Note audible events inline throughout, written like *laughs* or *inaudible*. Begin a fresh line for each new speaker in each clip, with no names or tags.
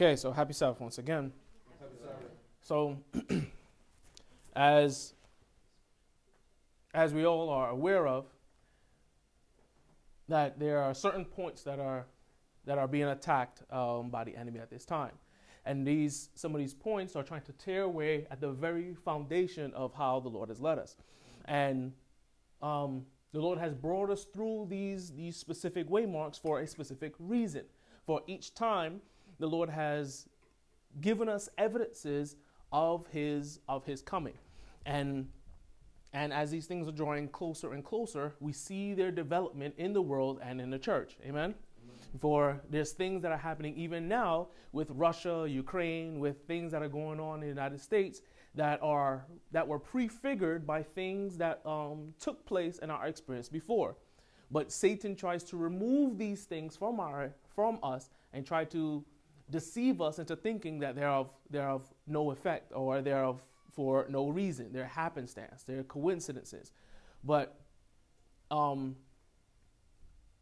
Okay, so happy Sabbath once again. So, *clears throat* as as we all are aware of, that there are certain points that are that are being attacked um, by the enemy at this time, and these some of these points are trying to tear away at the very foundation of how the Lord has led us, and um, the Lord has brought us through these these specific waymarks for a specific reason. For each time, the Lord has given us evidences of his of his coming. And and as these things are drawing closer and closer we see their development in the world and in the church. Amen, for there's things that are happening even now with russia ukraine with things that are going on in the united states that are that were prefigured by things that um, took place in our experience before. But satan tries to remove these things from our from us and try to deceive us into thinking that they're of, they're of no effect or they're of for no reason. They're happenstance. They're coincidences. But um,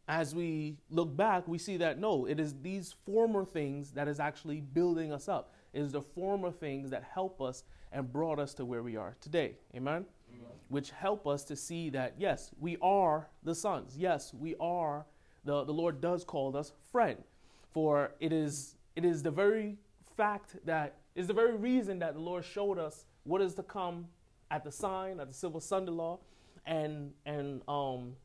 as we look back, we see that no, it is these former things that is actually building us up. It is the former things that help us and brought us to where we are today. Amen? Amen. Which help us to see that, yes, we are the sons. Yes, we are, the, the Lord does call us friend. For it is it is the very fact that is the very reason that the Lord showed us what is to come at the sign, at the civil Sunday law, and and um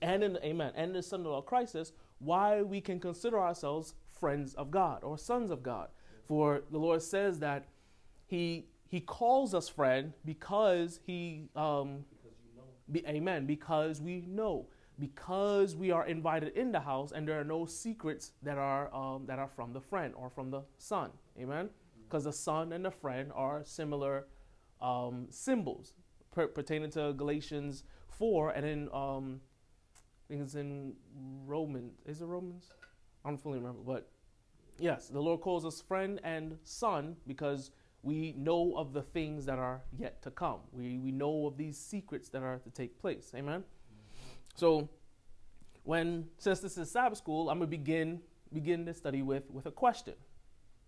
and in amen and the Sunday law crisis, why we can consider ourselves friends of God or sons of God. For the Lord says that He He calls us friend because He um because you know. be, Amen. Because we know because we are invited in the house and there are no secrets that are um, that are from the friend or from the son. Amen? Because the son and the friend are similar um, symbols per- pertaining to galatians 4 and in um, i think it's in romans is it romans? I don't fully remember but yes the lord calls us friend and son because we know of the things that are yet to come. We, we know of these secrets that are to take place. Amen so, when since this is Sabbath school, I'm gonna begin begin the study with with a question,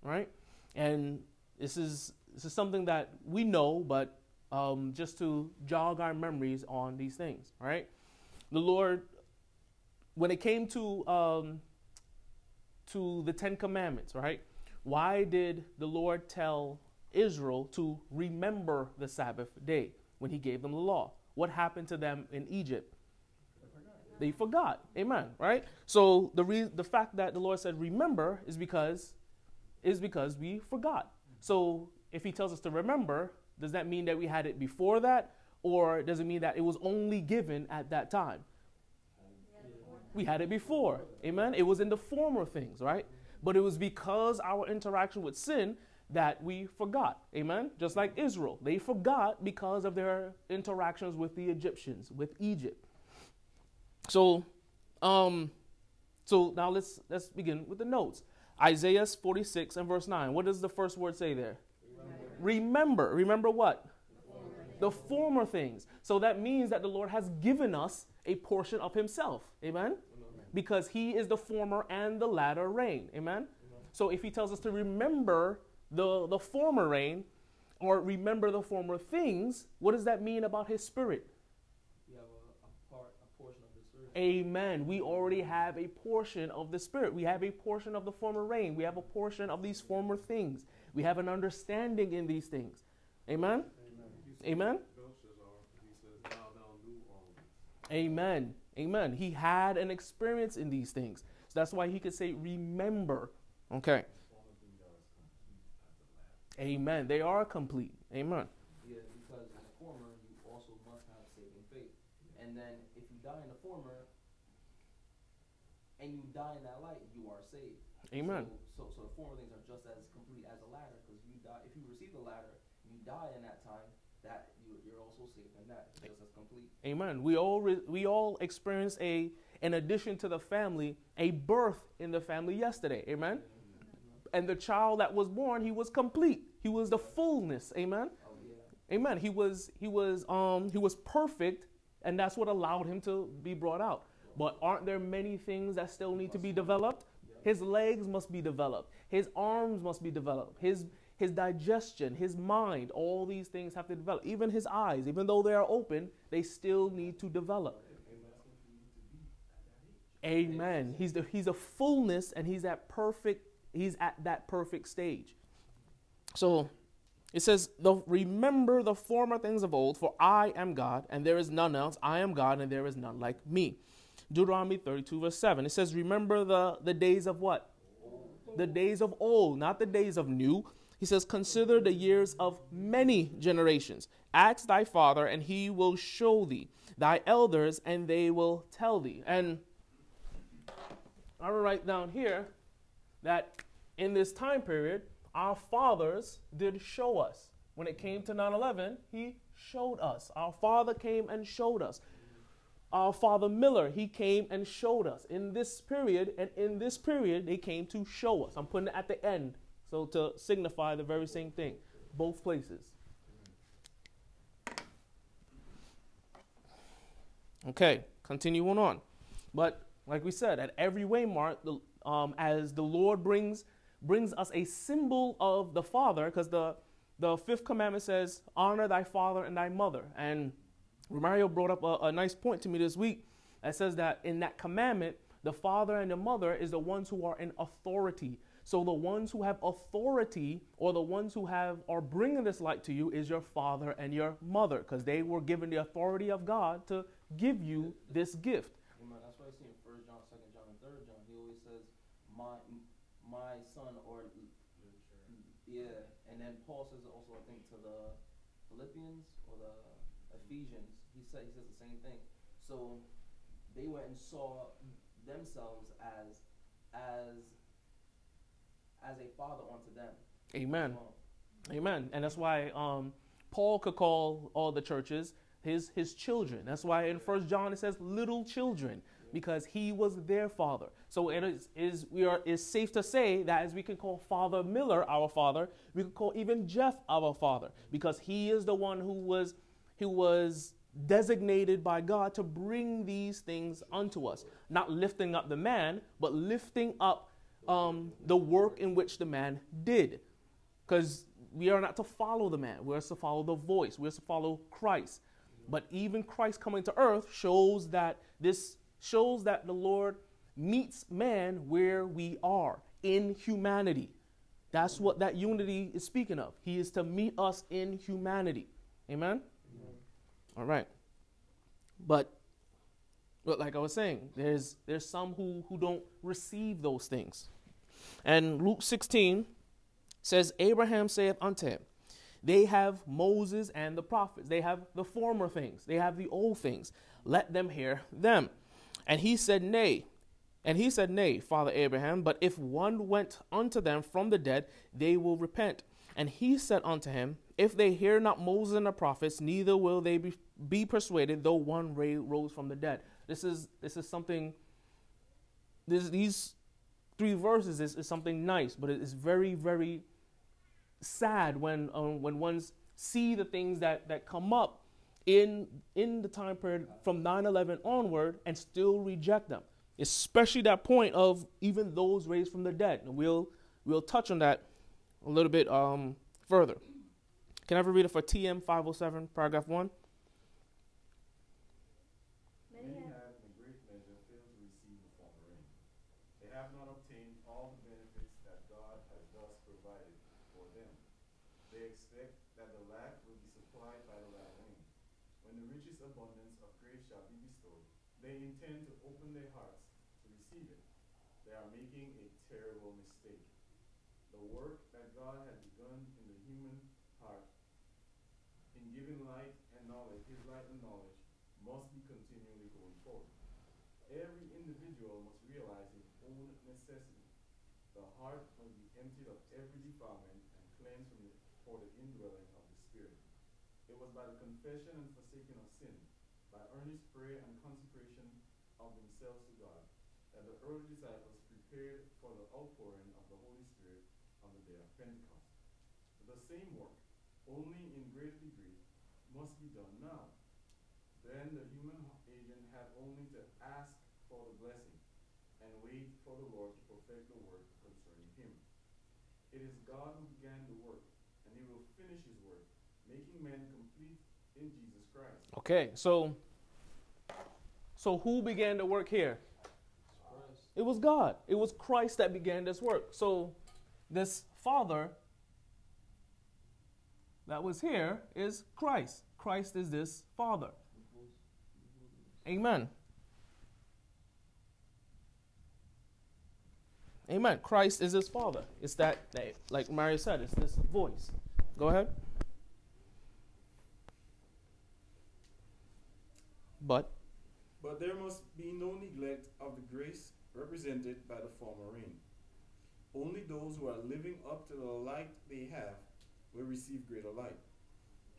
right? And this is this is something that we know, but um, just to jog our memories on these things, right? The Lord, when it came to um, to the Ten Commandments, right? Why did the Lord tell Israel to remember the Sabbath day when He gave them the law? What happened to them in Egypt? They forgot. Amen. Right? So the re- the fact that the Lord said remember is because is because we forgot. So if he tells us to remember, does that mean that we had it before that or does it mean that it was only given at that time? We had it before. Amen. It was in the former things, right? But it was because our interaction with sin that we forgot. Amen. Just like Israel, they forgot because of their interactions with the Egyptians, with Egypt. So, um, so now let's let's begin with the notes. Isaiah 46 and verse 9. What does the first word say there? Remember. Remember, Remember what? The former. the former things. So that means that the Lord has given us a portion of Himself. Amen? Amen. Because He is the former and the latter rain. Amen? Amen? So if He tells us to remember the, the former rain or remember the former things, what does that mean about His Spirit? Amen. We already have a portion of the Spirit. We have a portion of the former rain. We have a portion of these former things. We have an understanding in these things. Amen. Amen. Amen. Amen. He had an experience in these things. So that's why he could say, remember. Okay. Amen. They are complete. Amen.
Yeah, because in the former, you also must have saving faith. And then if you die in the former, and you die in that light, you are saved.
Amen.
So, so, so the former things are just as complete as the latter, because you die. If you receive the latter, you die in that time. That you, you're also saved in that, just as complete.
Amen. We all re- we all experience a in addition to the family, a birth in the family yesterday. Amen? And the child that was born, he was complete. He was the fullness. Amen?
Oh, yeah.
Amen. He was he was um he was perfect, and that's what allowed him to be brought out. But aren't there many things that still need to be developed? His legs must be developed. His arms must be developed. His his digestion, his mind, all these things have to develop. Even his eyes, even though they are open, they still need to develop. Amen. He's the he's a fullness and he's at perfect he's at that perfect stage. So it says, Remember the former things of old, for I am God, and there is none else. I am God, and there is none like me. Deuteronomy 32, verse 7. It says, Remember the, the days of what? The days of old, not the days of new. He says, Consider the years of many generations. Ask thy father, and he will show thee, thy elders, and they will tell thee. And I will write down here that in this time period, our fathers did show us. When it came to 9 11, he showed us. Our father came and showed us. Our father Miller, he came and showed us. In this period, and in this period, they came to show us. I'm putting it at the end, so to signify the very same thing. Both places. Okay, continuing on. But like we said, at every waymark, um, as the Lord brings brings us a symbol of the Father, because the, the fifth commandment says, Honor thy father and thy mother. And Romario brought up a, a nice point to me this week that says that in that commandment, the father and the mother is the ones who are in authority. So the ones who have authority or the ones who have are bringing this light to you is your father and your mother because they were given the authority of God to give you this gift.
Amen. That's why I see in First John, Second John, and Third John, he always says, "My my son," or yeah. And then Paul says also, I think, to the Philippians or the Ephesians. He said he says the same thing. So they went and saw themselves as as as a father unto them.
Amen.
Well,
Amen. And that's why um, Paul could call all the churches his his children. That's why in First John it says little children because he was their father. So it is, is we are is safe to say that as we can call Father Miller our father, we could call even Jeff our father because he is the one who was who was designated by God to bring these things unto us, not lifting up the man, but lifting up um, the work in which the man did. Because we are not to follow the man, we're to follow the voice, we're to follow Christ. But even Christ coming to earth shows that this shows that the Lord meets man where we are in humanity. That's what that unity is speaking of. He is to meet us in humanity. Amen? All right. But but like I was saying, there's there's some who, who don't receive those things. And Luke 16 says, Abraham saith unto him, They have Moses and the prophets. They have the former things. They have the old things. Let them hear them. And he said, Nay. And he said, Nay, Father Abraham, but if one went unto them from the dead, they will repent. And he said unto him, If they hear not Moses and the prophets, neither will they be, be persuaded, though one rose from the dead. This is this is something. This, these three verses is, is something nice, but it is very very sad when um, when ones see the things that that come up in in the time period from 9/11 onward and still reject them. Especially that point of even those raised from the dead. And we'll we'll touch on that a little bit um, further. Can I ever read it for TM 507, paragraph 1?
Many have in great measure failed to receive the former rain. They have not obtained all the benefits that God has thus provided for them. They expect that the lack will be supplied by the latter rain. When the richest abundance of grace shall be bestowed, they intend to open their hearts to receive it. They are making a terrible mistake. The work that God had begun in the human heart in giving light and knowledge, his light and knowledge, must be continually going forward. Every individual must realize his own necessity. The heart must be emptied of every defilement and cleansed from it for the indwelling of the Spirit. It was by the confession and forsaking of sin, by earnest prayer and consecration of themselves to God, that the early disciples prepared for the outpouring of the Holy Spirit on the day of Pentecost. The same work, only in greater degree, must be done now. Then the human agent had only to ask for the blessing and wait for the Lord to perfect the work concerning him. It is God who began the work, and he will finish his work, making man complete in Jesus Christ.
Okay, so so who began the work here?
Christ.
It was God. It was Christ that began this work. So this Father that was here is Christ. Christ is this Father. Amen. Amen. Christ is his Father. It's that, like Mario said, it's this voice. Go ahead. But
But there must be no neglect of the grace represented by the former rain. Only those who are living up to the light they have will receive greater light.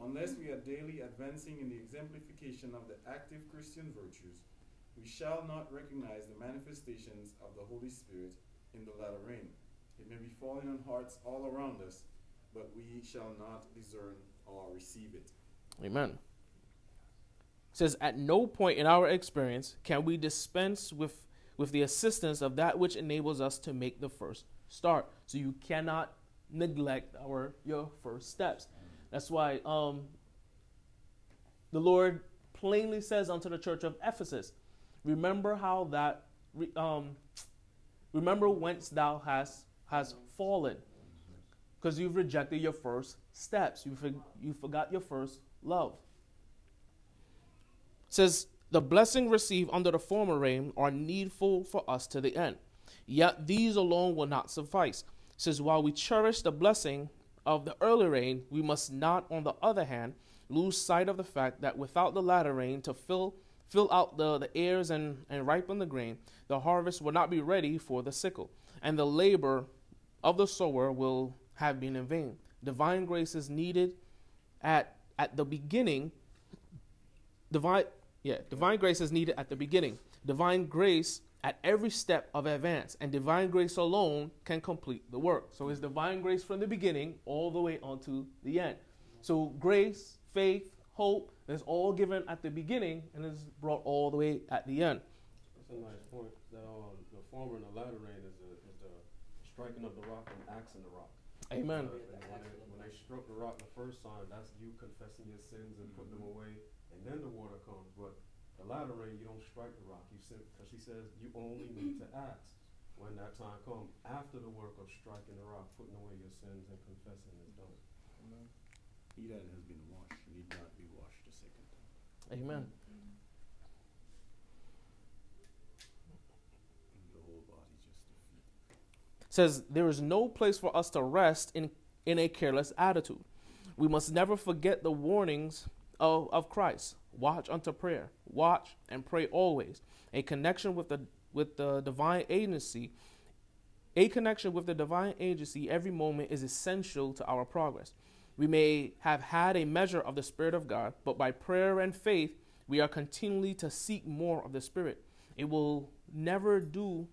Unless we are daily advancing in the exemplification of the active Christian virtues, we shall not recognize the manifestations of the Holy Spirit in the latter rain. It may be falling on hearts all around us, but we shall not discern or receive it.
Amen. It says, At no point in our experience can we dispense with, with the assistance of that which enables us to make the first start. So you cannot neglect our your first steps. That's why um, the Lord plainly says unto the church of Ephesus, Remember how that um, remember whence thou hast has fallen, because you've rejected your first steps. You for, you forgot your first love. It says the blessing received under the former rain are needful for us to the end. Yet these alone will not suffice. Since while we cherish the blessing of the early rain, we must not, on the other hand, lose sight of the fact that without the latter rain to fill fill out the, the ears and, and ripen the grain, the harvest will not be ready for the sickle, and the labor of the sower will have been in vain. Divine grace is needed at at the beginning. Divine yeah, divine grace is needed at the beginning. Divine grace at every step of advance, and divine grace alone can complete the work. So it's divine grace from the beginning all the way onto the end. So grace, faith, hope is all given at the beginning and is brought all the way at the end.
That's a nice point. That um, the former and the latter rain is the, is the striking of the rock and axing the rock.
Amen.
Uh, and when, they, when they struck the rock the first time, that's you confessing your sins and putting them away, and then the water comes. But the latter rain, you don't strike the rock. You because he says you only need to ask when that time comes after the work of striking the rock, putting away your sins and confessing is done.
He that has been washed need not be washed a second time.
Amen.
The whole body just defeated.
says there is no place for us to rest in, in a careless attitude. We must never forget the warnings of, of Christ. Watch unto prayer. Watch and pray always. A connection with the with the divine agency, a connection with the divine agency every moment is essential to our progress. We may have had a measure of the Spirit of God, but by prayer and faith, we are continually to seek more of the Spirit. It will never do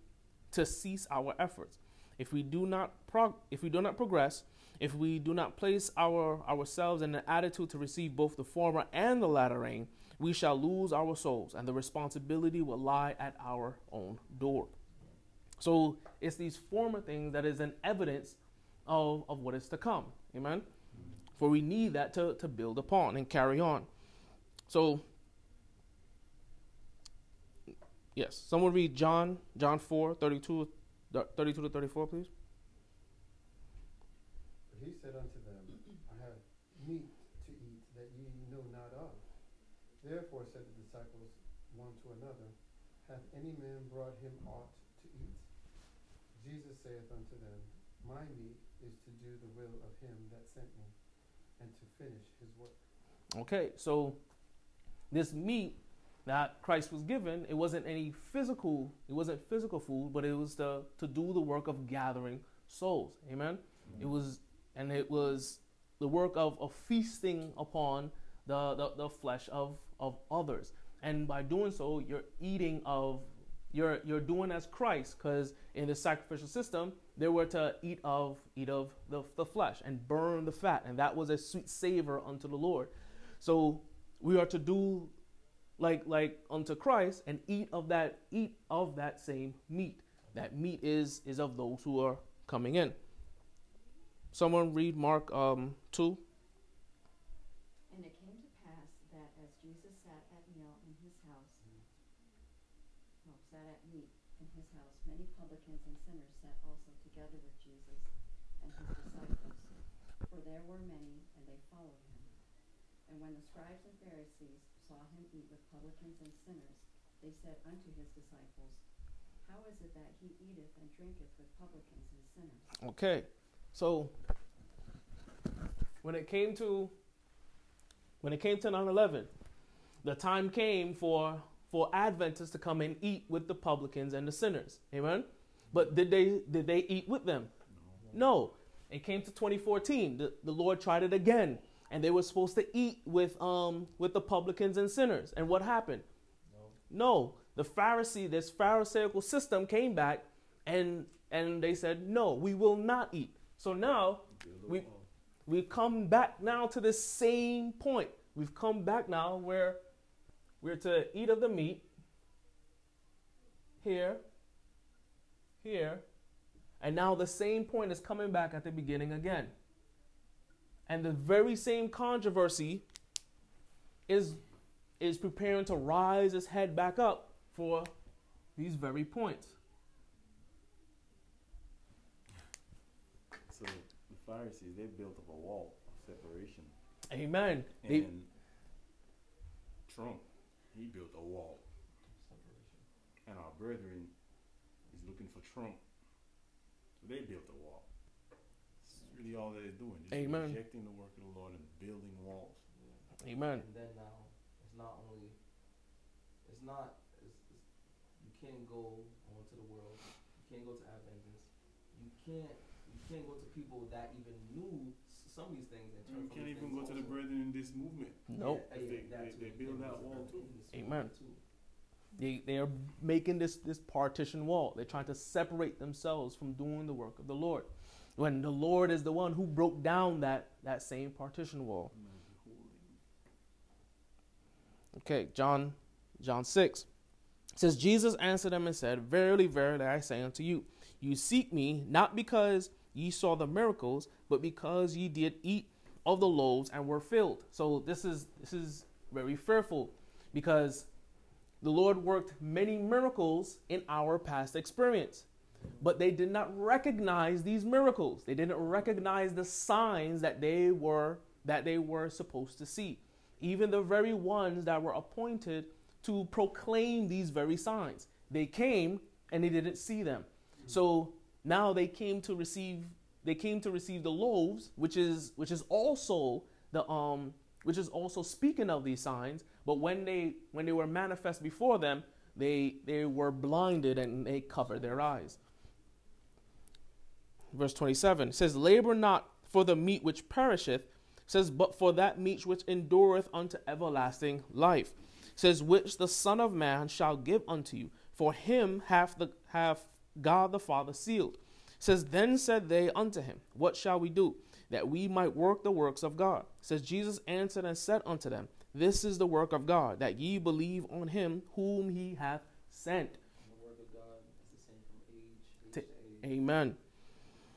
to cease our efforts. If we do not prog- if we do not progress, if we do not place our ourselves in an attitude to receive both the former and the latter rain, we shall lose our souls, and the responsibility will lie at our own door. So it's these former things that is an evidence of, of what is to come. Amen. For we need that to, to build upon and carry on. So yes, someone read John, John 4, 32, 32 to 34, please.
He said unto them, I have meat to eat that ye know not of. Therefore said the disciples one to another, Hath any man brought him aught to eat? Jesus saith unto them, My meat is to do the will of him that sent me, and to finish his work.
Okay, so this meat that Christ was given, it wasn't any physical, it wasn't physical food, but it was to, to do the work of gathering souls. Amen. It mm-hmm. was and it was the work of, of feasting upon the, the, the flesh of, of others. And by doing so, you're eating of you're you're doing as Christ, because in the sacrificial system they were to eat of eat of the, the flesh and burn the fat, and that was a sweet savor unto the Lord. So we are to do like like unto Christ and eat of that eat of that same meat. That meat is is of those who are coming in. Someone read Mark um two.
And it came to pass that as Jesus sat at meal in his house, sat at meat in his house, many publicans and sinners sat also together with Jesus and his disciples. For there were many, and they followed him. And when the scribes and Pharisees saw him eat with publicans and sinners, they said unto his disciples, How is it that he eateth and drinketh with publicans and sinners?
Okay, so when it came to when it came to 9/11, the time came for for Adventists to come and eat with the publicans and the sinners. Amen. But did they did they eat with them? No. It came to 2014. The, the Lord tried it again, and they were supposed to eat with um with the publicans and sinners. And what happened? No. The Pharisee, this Pharisaical system came back, and and they said, no, we will not eat. So now we we've come back now to the same point. We've come back now where we're to eat of the meat here, here, and now the same point is coming back at the beginning again. And the very same controversy is is preparing to rise its head back up for these very points.
So the Pharisees, they built up a wall of separation.
Amen. They,
And Trump, he built a wall. And our brethren is looking for Trump. So they built a wall. It's really all they're doing. Just
Amen.
rejecting the work of the Lord and building walls.
amen.
And then now, it's not only, it's not, it's, it's, you can't go onto the world, you can't go to Adventists, you can't, you can't go to people that even knew some of these things and turn
You
from
can't
these
even
things
go to the
also.
brethren in this movement.
Nope.
Yeah, yeah,
They-
that
they- they build that wall too.
Amen.
too.
They they are making this this partition wall. They're trying to separate themselves from doing the work of the Lord. When the Lord is the one who broke down that that same partition wall. Okay, John John 6 It says Jesus answered them and said, Verily, verily, I say unto you, you seek me not because ye saw the miracles, but because ye did eat of the loaves and were filled. So this is this is very fearful because the Lord worked many miracles in our past experience, but they did not recognize these miracles. They didn't recognize the signs that they were that they were supposed to see. Even the very ones that were appointed to proclaim these very signs. They came and they didn't see them. So now they came to receive they came to receive the loaves, which is which is also the um which is also speaking of these signs, but when they when they were manifest before them, they they were blinded and they covered their eyes. Verse 27 says, Labor not for the meat which perisheth, says, but for that meat which endureth unto everlasting life. Says, which the Son of Man shall give unto you. For him hath the hath God the Father sealed. Says, Then said they unto him, What shall we do? That we might work the works of God. Says Jesus answered and said unto them, This is the work of God, that ye believe on him whom he hath sent.
Age, age age.
Amen.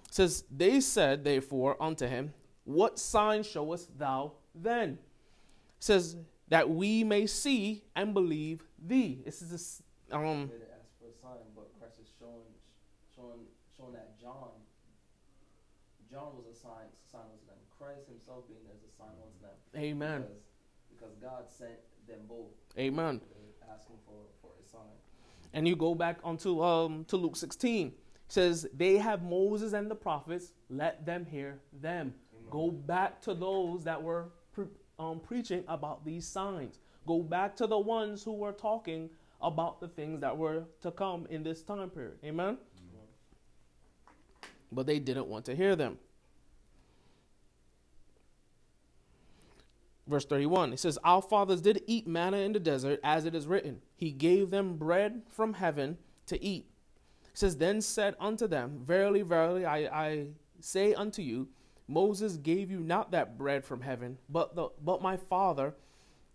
Says they said therefore unto him, What sign showest thou then? Says that we may see and believe thee. This is this, um
They didn't ask for a sign, but Christ is showing, showing, showing that John, John was a sign, sign unto them. Christ Himself being there is a sign unto them.
Amen.
Because, because God sent them both.
Amen.
Asking for for a sign.
And you go back onto um to Luke 16. Says they have Moses and the prophets, let them hear them. Go back to those that were pre- um, preaching about these signs. Go back to the ones who were talking about the things that were to come in this time period. Amen? But they didn't want to hear them. Verse 31, it says, Our fathers did eat manna in the desert, as it is written, He gave them bread from heaven to eat. It says, Then said unto them, Verily, verily, I, I say unto you, Moses gave you not that bread from heaven, but the but my Father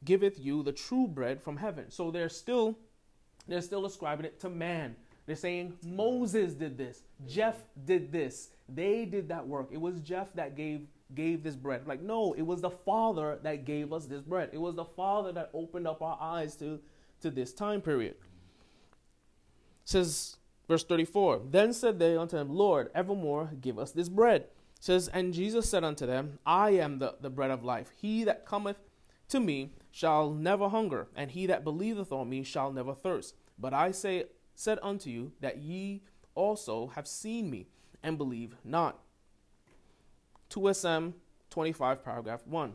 giveth you the true bread from heaven. So they're still they're still ascribing it to man. They're saying Moses did this, Jeff did this, they did that work. It was Jeff that gave gave this bread. Like no, it was the Father that gave us this bread. It was the Father that opened up our eyes to to this time period. It says verse 34. Then said they unto him, Lord, evermore give us this bread. It says and Jesus said unto them, I am the, the bread of life. He that cometh to me shall never hunger, and he that believeth on me shall never thirst. But I say said unto you that ye also have seen me and believe not. 2SM 25, paragraph 1.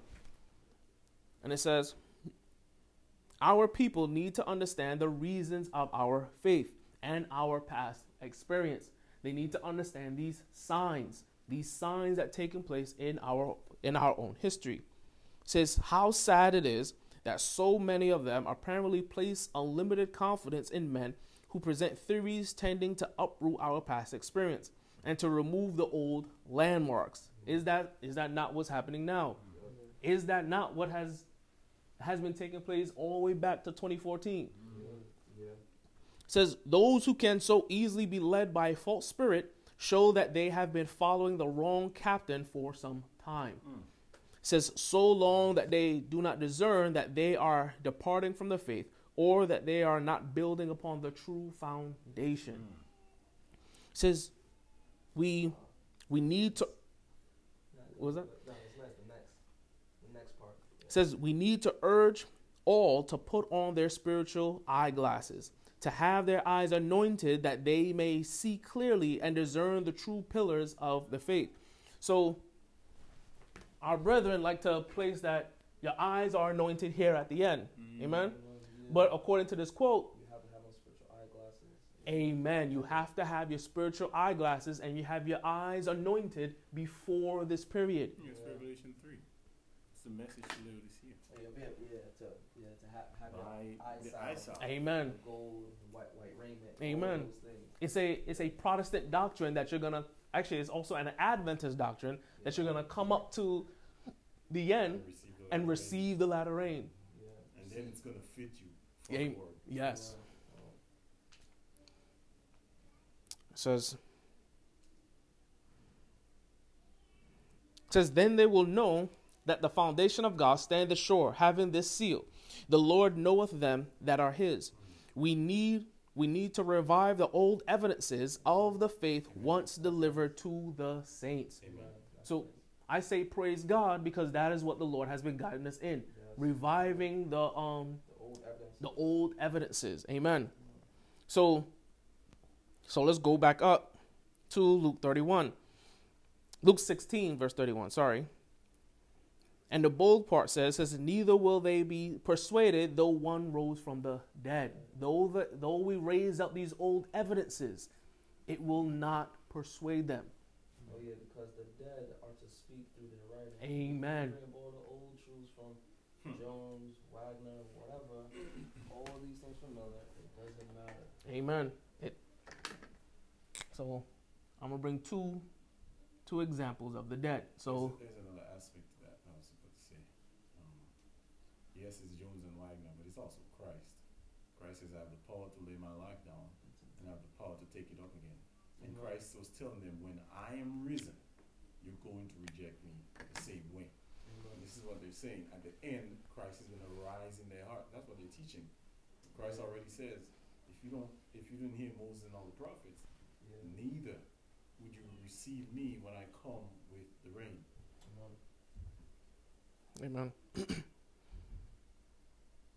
And it says, Our people need to understand the reasons of our faith and our past experience. They need to understand these signs, these signs that taken place in our in our own history. It says how sad it is that so many of them apparently place unlimited confidence in men who present theories tending to uproot our past experience and to remove the old landmarks. Is that is that not what's happening now? Is that not what has has been taking place all the way back to 2014?
Yeah.
says those who can so easily be led by a false spirit show that they have been following the wrong captain for some time hmm. says so long that they do not discern that they are departing from the faith or that they are not building upon the true foundation mm. says we we need to What was that?
No, it's next. The next. The next part.
says we need to urge all to put on their spiritual eyeglasses to have their eyes anointed that they may see clearly and discern the true pillars of the faith so our brethren like to place that your eyes are anointed here at the end mm. amen but according to this quote
you have to have on spiritual eyeglasses.
Amen. You have to have your spiritual eyeglasses and you have your eyes anointed before this period.
It's Revelation 3. It's the message to live Laodicea.
Yeah, yeah, yeah, to yeah to have have
By
your
the
eyes
eyesight.
Amen.
gold, white white raiment.
Amen. It's a it's a Protestant doctrine that you're gonna actually it's also an Adventist doctrine that you're gonna come up to the end
receive the
and
light
receive the latter rain.
Yeah.
rain. And then it's going to fit you. For
Yeah. Yes. It says it says then they will know that the foundation of God standeth sure, having this seal. The Lord knoweth them that are his. We need we need to revive the old evidences of the faith once delivered to the saints.
Amen.
So I say praise God because that is what the Lord has been guiding us in, reviving the um
the old evidence.
the old evidences. Amen. So so let's go back up to Luke 31. Luke 16 verse 31, sorry. And the bold part says, says neither will they be persuaded though one rose from the dead. Though the, though we raise up these old evidences, it will not persuade them.
Oh yeah, because the dead are to speak through their writing.
Amen.
Bring up all the old truths from hmm. Jones, Waggoner, whatever. all these things from Miller. It doesn't matter.
Amen. It so I'm gonna bring two two examples of the dead. So
there's, there's another aspect to that I was supposed to say. Um, yes, it's Jones and Waggoner, but it's also Christ. Christ says, I have the power to lay my life down and I have the power to take it up again. And
Mhm.
Christ was telling them, when I am risen, you're going to reject me the same way. And this is what they're saying. At the end, Christ is going to rise in their heart. That's what they're teaching. Christ already says, if you don't, if you didn't hear Moses and all the prophets,
Yeah.
neither would you receive me when I come with the rain.
Amen.
Amen. *clears throat*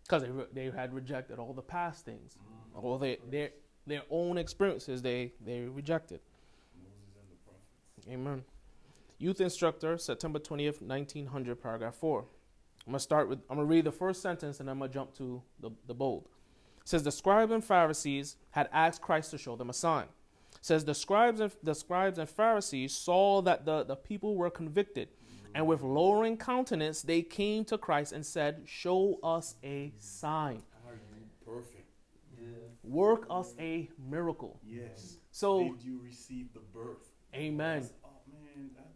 Because they, re- they had rejected all the past things, mm. all their their their own experiences. They they rejected.
Moses and the prophets.
Amen. Youth instructor, September twentieth, nineteen hundred, paragraph four. I'm gonna start with. I'm gonna read the first sentence and I'm gonna jump to the the bold. Says the scribes and Pharisees had asked Christ to show them a sign. Says the scribes and the scribes and Pharisees saw that the, the people were convicted, and with lowering countenance they came to Christ and said, "Show us a sign."
Are you perfect?
Yeah.
work us a miracle.
Yes.
So,
Did you receive the birth?
amen.
Oh man, that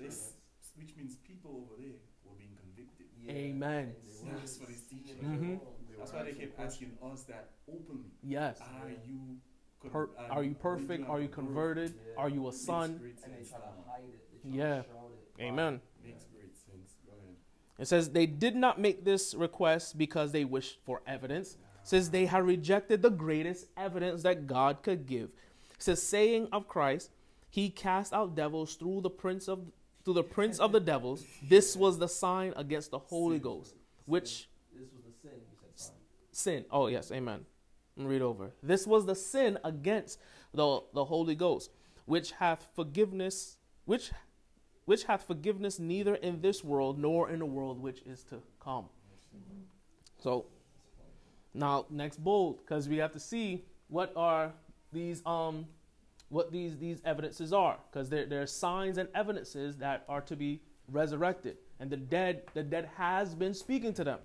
this which means people over there were being convicted.
Yeah.
Amen.
And they were
That's what he's teaching.
Mhm.
wrong.
That's why they kept asking us that openly.
Yes.
Are you con-
Per- are you perfect? Are you
have the birth?
converted?
Yeah.
Are you a
Makes
son?
great
And they
sense
try to hide it. They try
Yeah.
to shroud it.
Amen.
Makes great sense. Go ahead.
It says they did not make this request because they wished for evidence. It says they had rejected the greatest evidence that God could give. It says saying of Christ, he cast out devils through the prince of through the prince of the devils. *laughs* This was the sign against the Holy Ghost, which
This was the sin. You said sorry.
Sin. Oh yes, amen. Read over. This was the sin against the the Holy Ghost, which hath forgiveness, which which hath forgiveness neither in this world nor in the world which is to come. So now next bold, because we have to see what are these um what these these evidences are, because there there are signs and evidences that are to be resurrected, and the dead the dead has been speaking to them.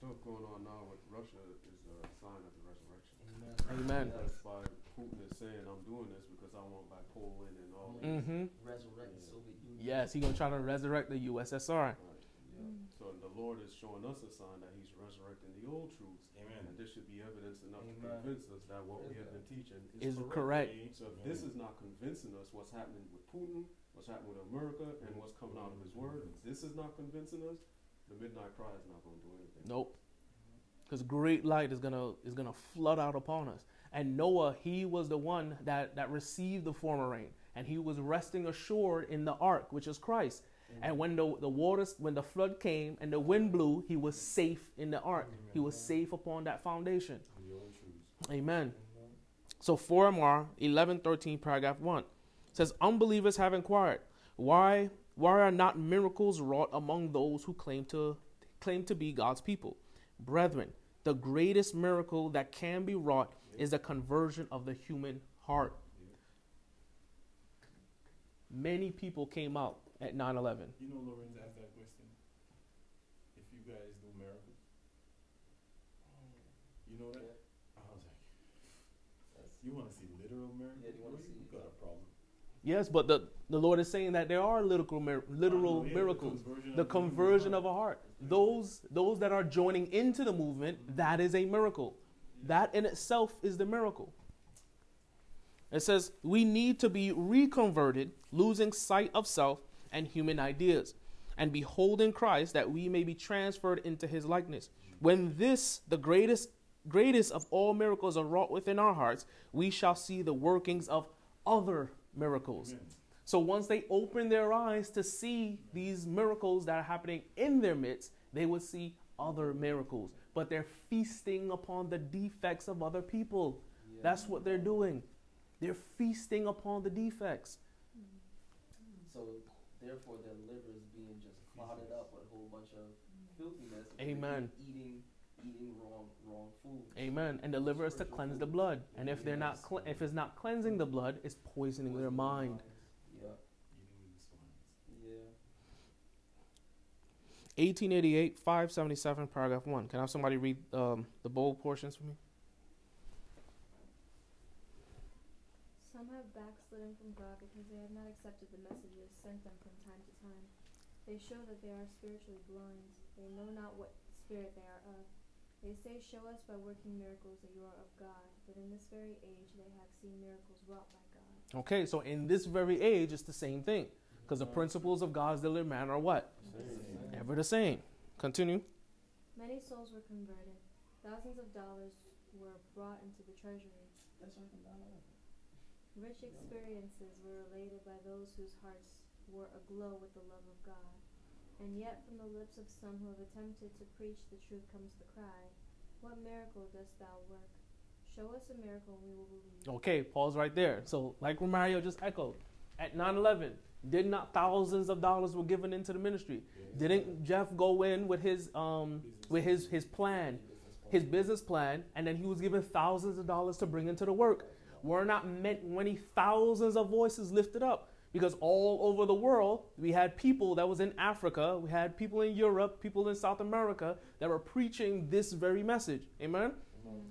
The stuff going on now with Russia is a sign of the resurrection.
Amen.
That's why Putin is saying, I'm doing this because I want like Poland and all that.
Mm-hmm.
Resurrect the Soviet Union.
Yes, he's gonna try to resurrect the USSR.
Right.
Yeah.
So the Lord is showing us a sign that He's resurrecting the old truths.
Amen.
And this should be evidence enough to convince us that what we have been teaching
Is
is,
correct.
So if this is not convincing us what's happening with Putin, what's happening with America, and what's coming out of His Word, if this is not convincing us, the midnight cry is not going to do anything.
Nope. Because great light is gonna is gonna flood out upon us. And Noah, he was the one that that received the former rain, and he was resting assured in the ark, which is Christ. Mm. And when the the waters, when the flood came and the wind blew, he was safe in the ark. He was safe upon that foundation. Amen. So 4MR 1113 paragraph 1 says unbelievers have inquired why why are not miracles wrought among those who claim to claim to be God's people? Brethren the greatest miracle that can be wrought is the conversion of the human heart. Many people came out at 9/11
You know, Lorenz asked that question. If you guys do miracles, you know that? I was like, you want to see literal miracles?
Yeah, you wanna
Well,
see-
got a problem.
Yes but the the Lord is saying that there are literal literal
yeah, the
miracles.
conversion
the conversion of a heart. Those those that are joining into the movement that is a miracle. That in itself is the miracle. It says we need to be reconverted losing sight of self and human ideas and beholding christ that we may be transferred into his likeness. When this the greatest greatest of all miracles are wrought within our hearts we shall see the workings of other miracles
Amen.
so once they open their eyes to see these miracles that are happening in their midst, they will see other miracles. But they're feasting upon the defects of other people.
Yeah.
That's what they're doing. They're feasting upon the defects.
So therefore, their liver is being just clotted up with a whole bunch of filthiness.
Amen.
Keep Eating, eating wrong, wrong food.
Amen. And the liver is to cleanse the blood. And if they're not cle- if it's not cleansing the blood, it's poisoning their mind.
Yeah.
The.
Yeah.
1888, 577, paragraph 1. Can I have somebody read um, the bold portions for me?
Some have backslidden from God because they have not accepted the messages sent them from time to time. They show that they are spiritually blind. They know not what spirit they are of. They say, Show us by working miracles that you are of God. But in this very age they have seen miracles wrought by God.
Okay, so in this very age, it's the same thing. Because the mm-hmm. principles of God's delivered man are what? Ever the same. Continue.
Many souls were converted. Thousands of dollars were brought into the treasury.
That's right from down there.
Rich experiences were related by those whose hearts were aglow with the love of God. And yet, from the lips of some who have attempted to preach the truth comes the cry, What miracle dost thou work? Show us a miracle and we will believe.
Okay, pause right there. So, like Romario just echoed, at 9 11, did not thousands of dollars were given into the ministry? Didn't Jeff go in with his um with his his plan, his business plan, and then he was given thousands of dollars to bring into the work? Were not meant many thousands of voices lifted up because all over the world we had people that was in Africa, we had people in Europe, people in South America that were preaching this very message. Amen.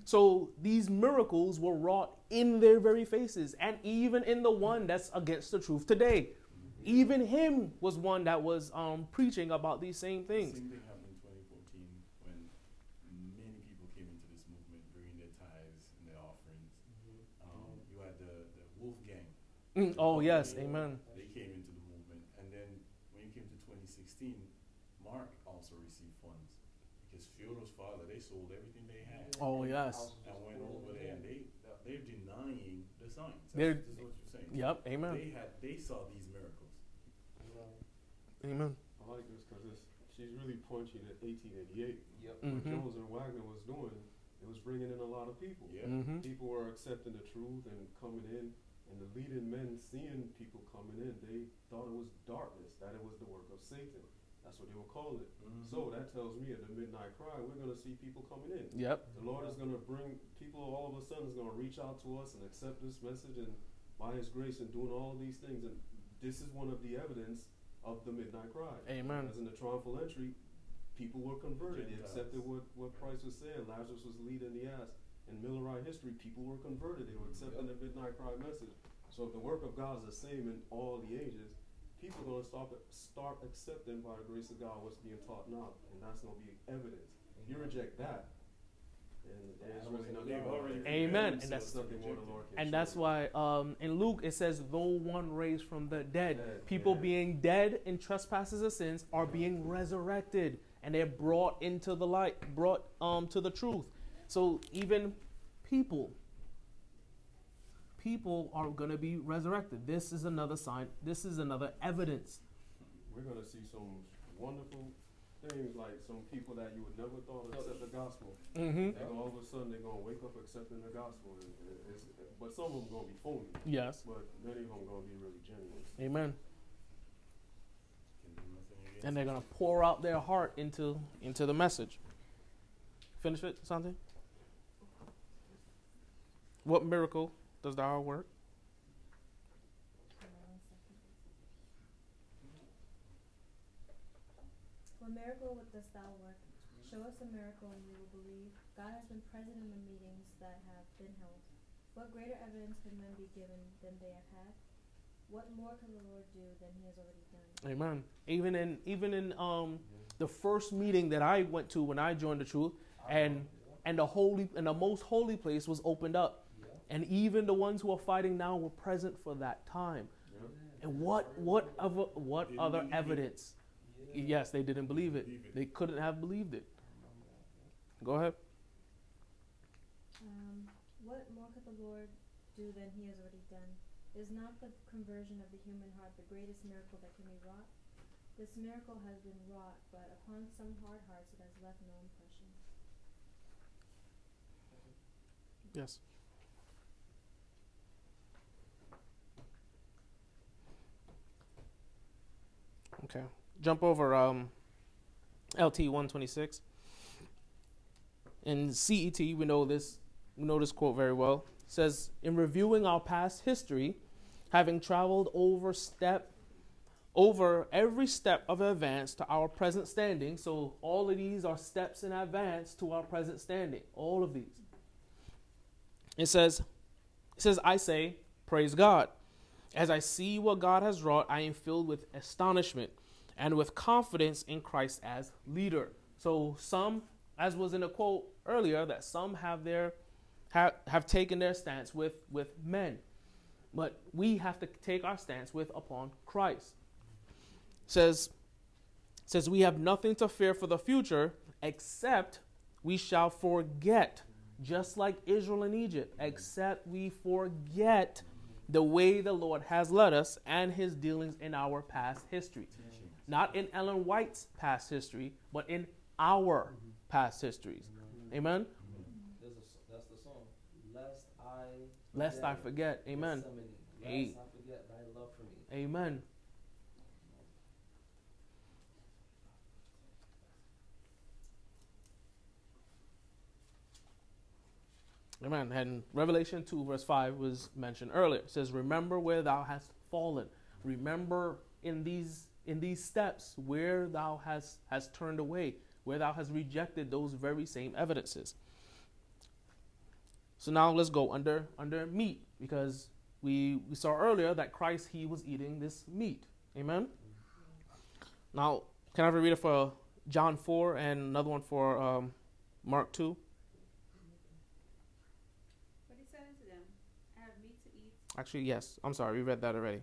So these miracles were wrought in their very faces, and even in the one that's against the truth today. Even him was one that was um, preaching about these same things.
Same thing happened in 2014 when many people came into this movement bringing their tithes and their offerings. Um, you had the, the Wolf Gang.
Mm, oh, yes, amen.
They came into the movement. And then when you came to 2016, Mark also received funds because Fyodor's father, they sold everything they had
Oh, yes.
and went over there and they, they're denying the signs.
They're-
That's, that's what you're saying.
Yep, amen.
They had, they saw these miracles.
Amen.
I like this because she's really punching at 1888.
Yep.
What
Mhm.
Jones and Waggoner was doing, it was bringing in a lot of people.
Yeah.
hmm
People were accepting the truth and coming in, and the leading men seeing people coming in, they thought it was darkness, that it was the work of Satan. That's what they were calling it. Mm-hmm. So that tells me at the midnight cry, we're going to see people coming in.
Yep.
The Lord is going to bring people all of a sudden is going to reach out to us and accept this message and by His grace and doing all of these things. And this is one of the evidence of the midnight cry.
Amen.
As in the triumphal entry, people were converted. They accepted what, what Christ was saying. Lazarus was leading the ass. In Millerite history, people were converted. They were accepting the midnight cry message. So if the work of God is the same in all the ages, people are going to start, start accepting by the grace of God what's being taught now. And that's going to be evidence. If you reject that, then there's really nothing more.
Amen. And that's-
themselves to
nothing more the
reject
Lord
it.
can
And that's why um, in Luke it says, though one raised from the dead,
Dead,
people
yeah.
being dead in trespasses and sins are being resurrected and they're brought into the light, brought um, to the truth. So even people, people are going to be resurrected. This is another sign. This is another evidence.
We're going to see some wonderful things like some people that you would never thought would accept the gospel.
Mm-hmm.
And all of a sudden they're going to wake up accepting the gospel. It- it- it's- but some of them going to be phony.
Yes.
But many of them are going to be really genuine.
Amen.
Can do nothing against
And they're going to pour out their heart into into the message. Finish it, something. What miracle does work?
On one second. What miracle dost thou work? Show us a miracle and we will believe. God has been present in the meetings that have been held. What greater evidence can men be given than they have had? What more can the Lord do than he has already done?
Amen. Even in even in um the first meeting that I went to when I joined the truth, and and the holy and the most holy place was opened up, and even the ones who are fighting now were present for that time.
Yeah.
And what what other what
Didn't
other
believe it.
evidence? Yes, they didn't believe it.
Believe it.
They couldn't have believed it. Go ahead.
Um, what more could the Lord do than he has already done? Is not the conversion of the human heart the greatest miracle that can be wrought? This miracle has been wrought, but upon some hard hearts it has left no impression.
Yes. Okay. Jump over um, LT one twenty six. In CET, we know this. We know this quote very well. It says, "In reviewing our past history, having traveled over step, over every step of advance to our present standing. So all of these are steps in advance to our present standing. All of these. It says, it says, I say, praise God. As I see what God has wrought, I am filled with astonishment and with confidence in Christ as leader. So some, as was in a quote earlier, that some have their have, have taken their stance with with men, but we have to take our stance with upon Christ. says says we have nothing to fear for the future except we shall forget just like Israel in Egypt, except we forget the way the Lord has led us and his dealings in our past history. Not in Ellen White's past history, but in our past histories. Amen?
There's a, that's the song. Lest I.
Lest I forget. Amen.
Lest. I forget thy love for me.
Amen. Amen. And Revelation 2, verse 5 was mentioned earlier. It says, Remember where thou hast fallen. Remember in these in these steps where thou hast hast turned away, where thou hast rejected those very same evidences. So now let's go under under meat, because we we saw earlier that Christ he was eating this meat. Amen. Now, can I read it for John 4 and another one for um, Mark
2?
Actually, yes. I'm sorry, we read that already.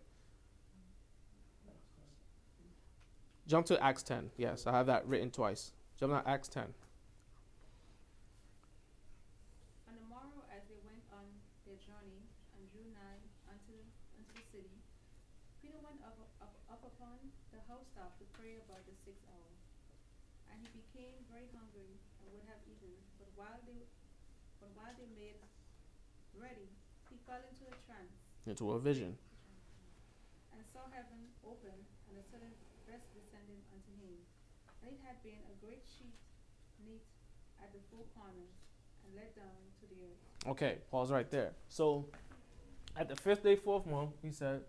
Jump to Acts 10. Yes, I have that written twice. Jump to Acts 10.
On the as they went on their journey and drew nigh unto, the city, Peter went up, up, up upon the housetop to pray about the sixth hour. And he became very hungry and would have eaten, but while ready, fell into a trance
Into a vision.
and saw heaven open and a sudden rest descending unto him. And it had been a great sheet knit at the four corners and let down to the earth.
Okay, pause right there. So, at the fifth day, fourth month, he said,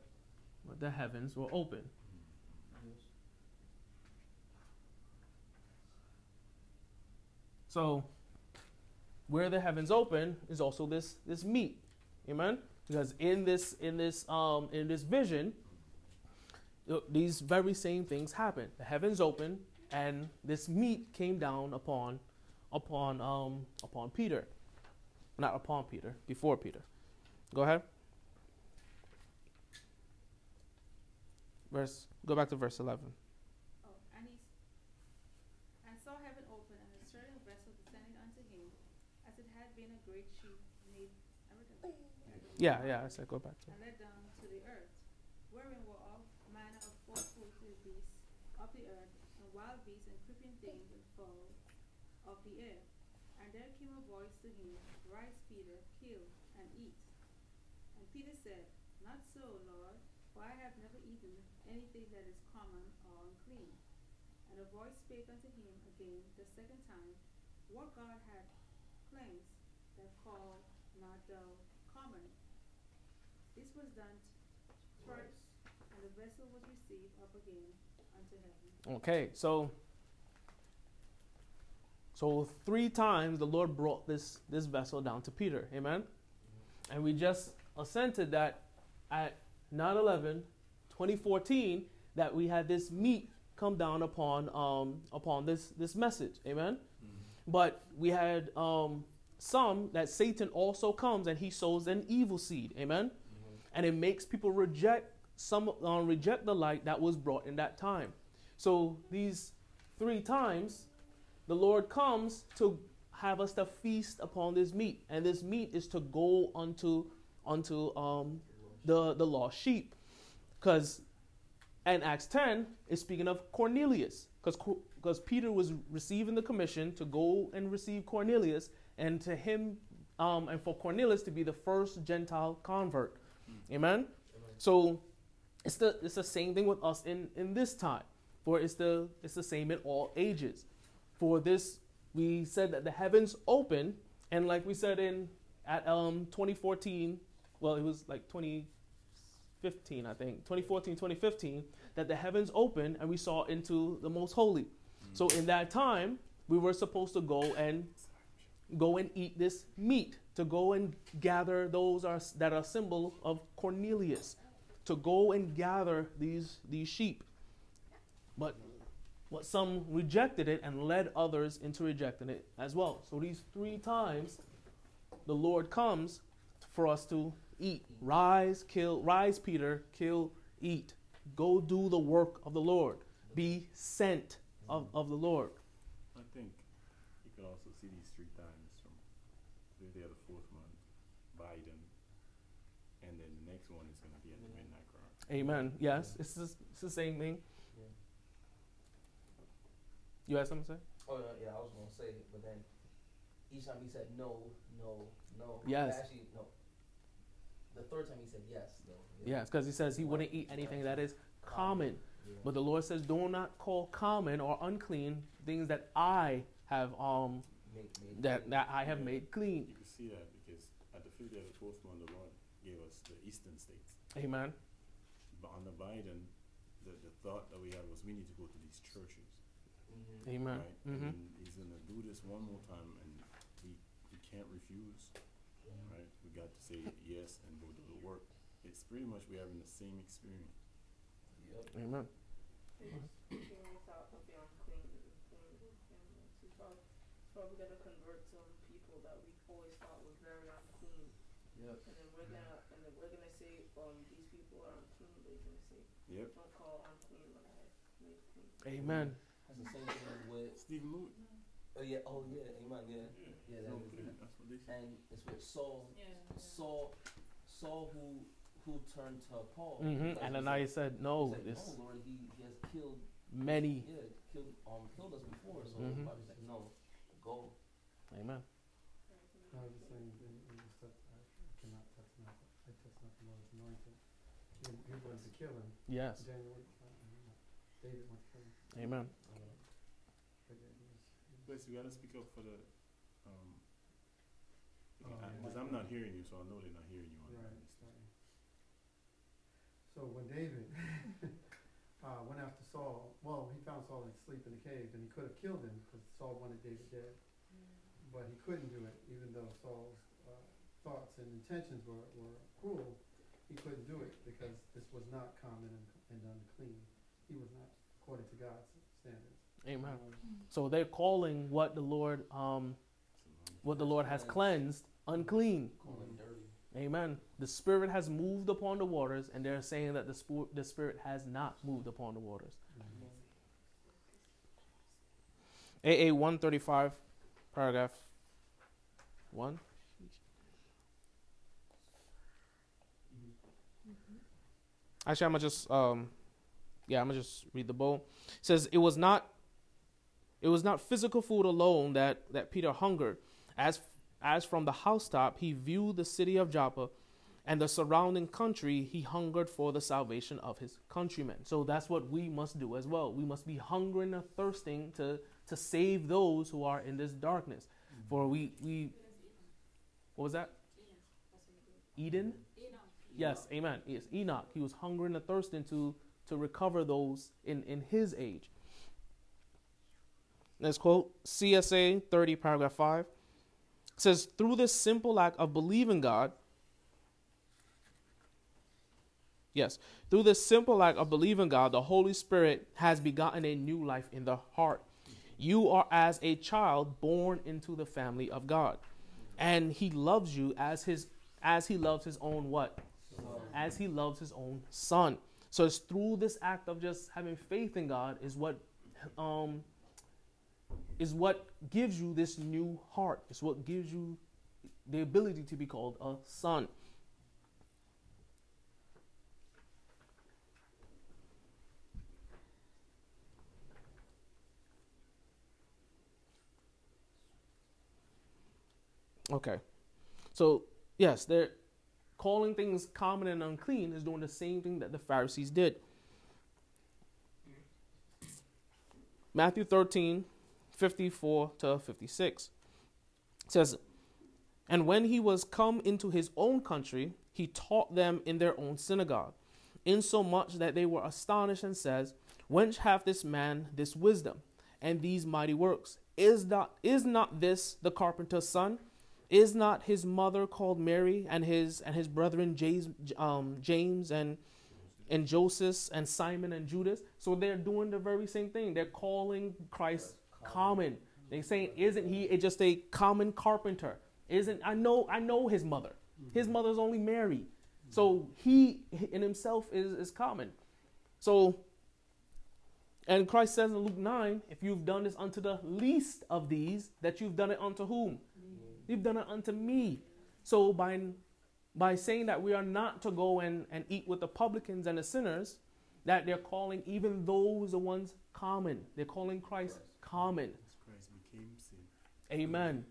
but the heavens were open. So, where the heavens open is also this this meat, amen. Because in this in this um in this vision, these very same things happen. The heavens open, and this meat came down upon upon um upon Peter, not upon Peter, before Peter. Go ahead. Verse. Go back to verse eleven.
Oh, and he s- and saw heaven open and a certain vessel descending unto him, as it had been a great sheet made. I read that.
Yeah, yeah. I said go back to.
and let down to the earth, wherein were all manner of four-footed beasts of the earth, and wild beasts and creeping things and fowls of the air. And there came a voice to him, Rise, Peter, kill and eat. And Peter said, Not so, Lord, for I have never eaten anything that is common or unclean. And a voice spake unto him again the second time, What God hath cleansed, that call not thou common. This was done first, and the vessel was received up again unto heaven.
Okay, so so three times the Lord brought this this vessel down to Peter. Amen. And we just assented that at 9/11 2014 that we had this meat come down upon um upon this this message. Amen. But we had um some that Satan also comes and he sows an evil seed. Amen. And it makes people reject some uh, reject the light that was brought in that time. So these three times, the Lord comes to have us to feast upon this meat, and this meat is to go unto unto um, the the lost sheep, because and Acts ten is speaking of Cornelius, because because Peter was receiving the commission to go and receive Cornelius, and to him um, and for Cornelius to be the first Gentile convert. Amen. So it's the it's the same thing with us in in this time. For it's the it's the same in all ages. For this we said that the heavens open, and like we said in at um 2014, well it was like 2015 I think 2014 2015 that the heavens opened and we saw into the most holy. So in that time we were supposed to go and go and eat this meat to go and gather those are that are symbol of Cornelius to go and gather these these sheep. But but some rejected it and led others into rejecting it as well. So these three times the lord comes for us to eat. Rise kill rise peter kill eat. Go do the work of the lord. Be sent of, of the lord
I think you could also see these three times from the day of the fourth month, Biden, and then the next one is going to be at the midnight cry.
Amen yes it's, the- it's the same thing you had something to say
Oh yeah, yeah, I was gonna say it, but then each time he said no, no, no.
Yes.
Actually, no. The third time he said yes, though.
Yes, because he says he wouldn't eat anything that is common.
Yeah.
But the Lord says, "Do not call common or unclean things that I have um
Make, made
that
clean.
that I have made clean."
You can see that because at the fifth day of the fourth month, the Lord gave us the eastern states.
Amen.
But under Biden, the, the thought that we had was we need to go to these churches,
Mm-hmm.
Amen.
right?
hmm
And he's gonna do this one more time, and we we can't refuse, right? We got to say yes and go do the work. It's pretty much we're having the same experience.
Yep.
Amen.
Speaking without the unclean, unclean, and so probably, probably gonna convert some people that we always thought were very unclean.
Yep.
And then we're gonna, and then we're gonna say, um, these people are unclean, but he's gonna say,
Yep.
don't call unclean what I made clean.
Amen.
That's the same thing with.
Stephen Moody.
Oh yeah. Oh yeah. Amen. Yeah. Yeah. That
No
is
clean.
that.
That's what they.
And it's with Saul.
Yeah.
Saul. Saul who who turned to Paul. Mm-hmm.
And
he
Ananias
said,
said, "No,
he said,
this
no, Lord, he, he has killed.
many."
Yeah, killed um killed us before. So
Mhm.
the Bible's like, no, go.
Amen.
I was just saying, in, in the stuff, I cannot touch nothing, I touch nothing that was anointed. He, he wanted to kill him,
Yes.
Daniel, David wanted to kill him,
Amen.
but yeah, he was, he was.
Wait, so we gotta speak up for the, um,
Oh, yeah.
because I'm not hearing you, so I know they're not hearing you on
Right,
this.
right. So when David *laughs* uh, went after Saul, well, he found Saul asleep in the cave, and he could have killed him because Saul wanted David dead, but he couldn't do it, even though Saul's uh, thoughts and intentions were, were cruel. He couldn't do it because this was not common and, and unclean. He was not according to God's standards.
Amen.
Um,
So they're calling what the Lord, um, what the Lord has cleansed, unclean.
Call dirty.
Amen. The Spirit has moved upon the waters, and they're saying that the, sp- the Spirit has not moved upon the waters. AA 135, paragraph 1. Actually, I'm gonna just um, yeah, I'm gonna just read the bowl. It says it was not, it was not physical food alone that that Peter hungered. As as from the housetop he viewed the city of Joppa, and the surrounding country. He hungered for the salvation of his countrymen. So that's what we must do as well. We must be hungering and thirsting to to save those who are in this darkness. For we we, what was that? Eden. Yes, amen. Yes, Enoch. He was hungering and thirsting to to recover those in in his age. Let's quote CSA 30, paragraph 5. It says, Through this simple act of believing God, yes, through this simple act of believing God, the Holy Spirit has begotten a new life in the heart. You are as a child born into the family of God. And he loves you as his as he loves his own what? As he loves his own son. So it's through this act of just having faith in God is what um is what gives you this new heart. It's what gives you the ability to be called a son. Okay. So, yes, they're calling things common and unclean is doing the same thing that the Pharisees did. Matthew 13, 54 to 56 says, And when he was come into his own country, he taught them in their own synagogue, insomuch that they were astonished and says, Whence hath this man this wisdom and these mighty works? Is not is not this the carpenter's son? Is not his mother called Mary and his and his brethren James, um, James and and Joseph and Simon and Judas? So they're doing the very same thing. They're calling Christ common. They're saying, isn't he just a common carpenter? Isn't I know I know his mother. His mother's only Mary. So he in himself is, is common. So and Christ says in Luke 9, if you've done this unto the least of these, that you've done it unto whom? You've done it unto me. So by by saying that we are not to go and, and eat with the publicans and the sinners, that they're calling even those the ones common. They're calling Christ common.
Christ became sin.
Amen.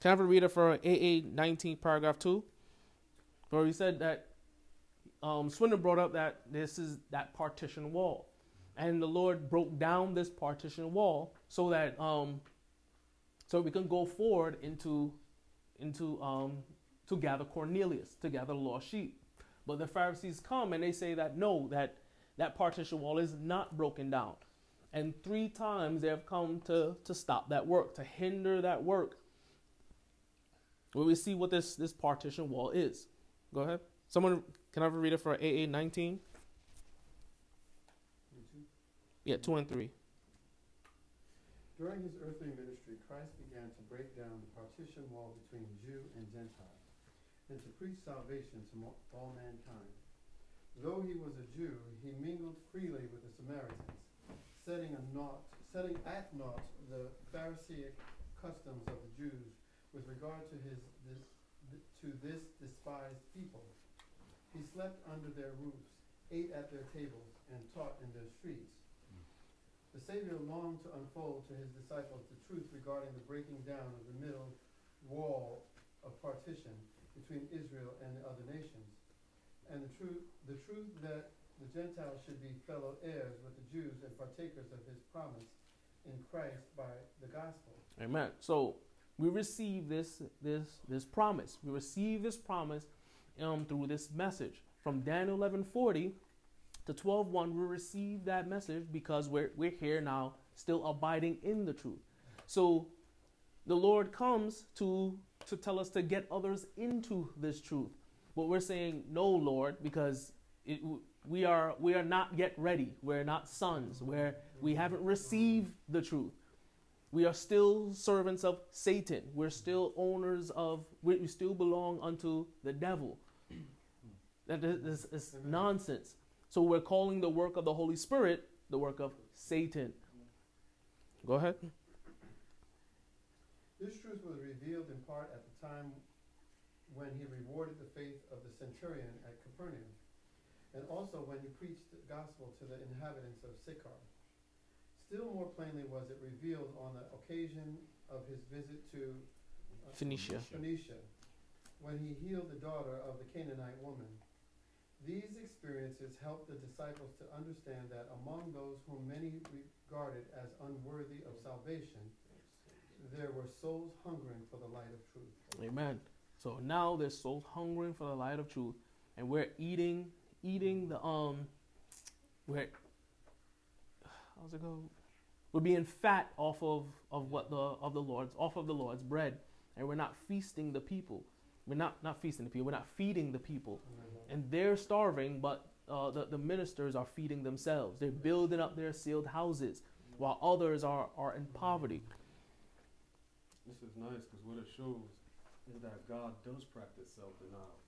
Can I have a reader for AA 19, paragraph 2? Where he said that um, Swindon brought up that this is that partition wall. And the Lord broke down this partition wall so that um, so we can go forward into into um, to gather Cornelius, to gather the lost sheep. But the Pharisees come and they say that no, that that partition wall is not broken down. And three times they have come to, to stop that work, to hinder that work. Where we see what this, this partition wall is. Go ahead. Someone, can I read it for AA 19? Yeah, 2 and 3.
During his earthly ministry, Christ began to break down the partition wall between Jew and Gentile, and to preach salvation to all mankind. Though he was a Jew, he mingled freely with the Samaritans, setting a naught, setting at naught the Pharisaic customs of the Jews with regard to his this, th- to this despised people. He slept under their roofs, ate at their tables, and taught in their streets. The Savior longed to unfold to his disciples the truth regarding the breaking down of the middle wall of partition between Israel and the other nations, and the truth, the truth that the Gentiles should be fellow heirs with the Jews and partakers of his promise in Christ by the gospel.
Amen. So we receive this this this promise. We receive this promise um, through this message from Daniel 11:40 the 12 one will receive that message because we're, we're here now, still abiding in the truth. So the Lord comes to, to tell us to get others into this truth. But we're saying, no, Lord, because it, we, are, we are not yet ready. We're not sons. We're, we haven't received the truth. We are still servants of Satan. We're still owners of, we, we still belong unto the devil. That is, is, is nonsense. So we're calling the work of the Holy Spirit the work of Satan. Go ahead.
This truth was revealed in part at the time when he rewarded the faith of the centurion at Capernaum, and also when he preached the gospel to the inhabitants of Sychar. Still more plainly was it revealed on the occasion of his visit to uh,
Phoenicia.
Phoenicia, when he healed the daughter of the Canaanite woman. These experiences helped the disciples to understand that among those whom many regarded as unworthy of salvation, there were souls hungering for the light of truth.
Amen. So now there's souls hungering for the light of truth, and we're eating, eating the um, we're how's it go? We're being fat off of of what the of the Lord's off of the Lord's bread, and we're not feasting the people. We're not not feasting the people. We're not feeding the people, and they're starving, but uh, the the ministers are feeding themselves. They're building up their ceiled houses, while others are are in poverty.
This is nice because what it shows is that God does practice self denial.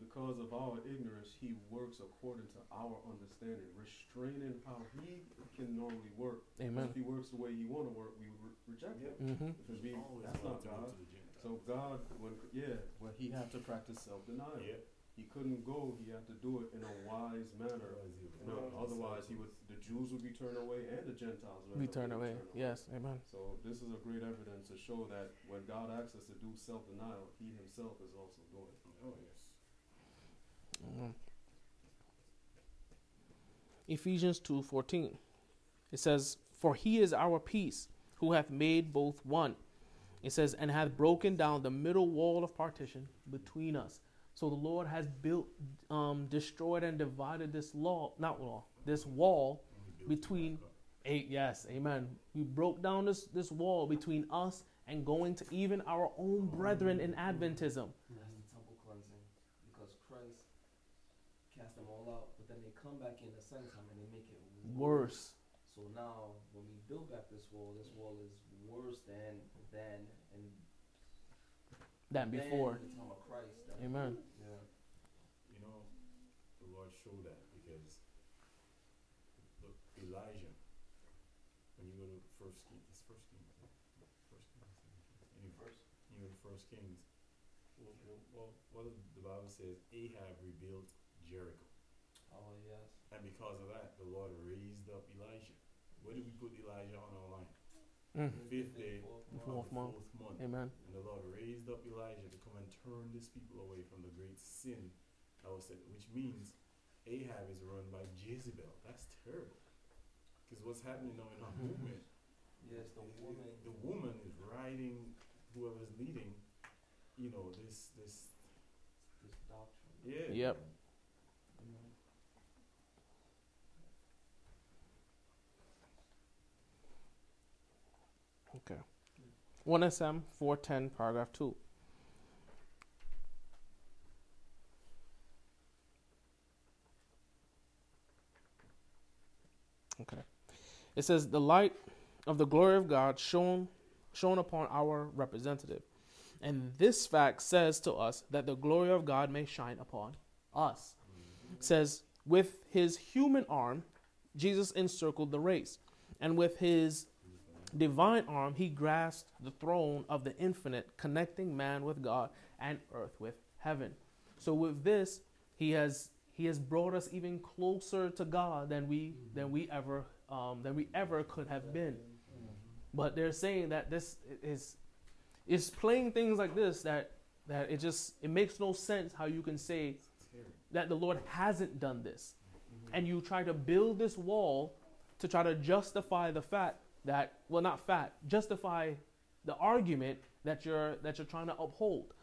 Because of our ignorance, He works according to our understanding, restraining how He can normally work.
Amen.
If He works the way He want to work, we re- reject it
hmm
because we that's not God. So God, when yeah, when He had to practice self denial, He couldn't go. He had to do it in a wise manner. You know, otherwise, He would the Jews would be turned away and the Gentiles would
be
turned to
turn away. Yes. Amen.
So this is a great evidence to show that when God asks us to do self-denial, He Himself is also doing it.
Oh, yes.
Mhm. Ephesians 2:14. It says, "For he is our peace, who hath made both one." It says, "And hath broken down the middle wall of partition between us." So the Lord has built, um, destroyed, and divided this law, not law, this wall between. A, yes, Amen. We broke down this this wall between us and going to even our own brethren in Adventism.
That's the temple cleansing because Christ cast them all out, but then they come back in the second time and they make it
Worse.
So now, when we build back this wall, this wall is worse than than and
Than before.
the time of Christ.
Amen.
Yeah.
You know, the Lord showed that because look, Elijah, when you go to First Kings, it's First Kings, I think. First Kings, anyway,
First.
you go to First Kings. Well, well, well, what does the Bible says? Ahab rebuilt Jericho,
Oh yes.
and because of that, the Lord raised up Elijah. Where did we put Elijah on our line?
Mm.
Fifth day
Fourth
of
Fourth month.
fourth month.
Amen.
And the Lord raised up Elijah to come and turn this people away from the great sin that was said, which means Ahab is run by Jezebel. That's terrible. Because what's happening now in our
Mhm.
movement,
Yes, the woman.
the woman is riding whoever's leading, you know, this this Yeah.
Yep. Okay. 1 SM 410, paragraph 2. Okay. It says, The light of the glory of God shone, shone upon our representative. And this fact says to us that the glory of God may shine upon us. It says, With his human arm, Jesus encircled the race. And with his divine arm, he grasped the throne of the infinite, connecting man with God and earth with heaven. So with this, he has he has brought us even closer to God than we than we ever um, than we ever could have been. But they're saying that this is is playing things like this that that it just it makes no sense how you can say that the Lord hasn't done this, mm-hmm. and you try to build this wall to try to justify the fact that well not fact justify the argument that you're that you're trying to uphold.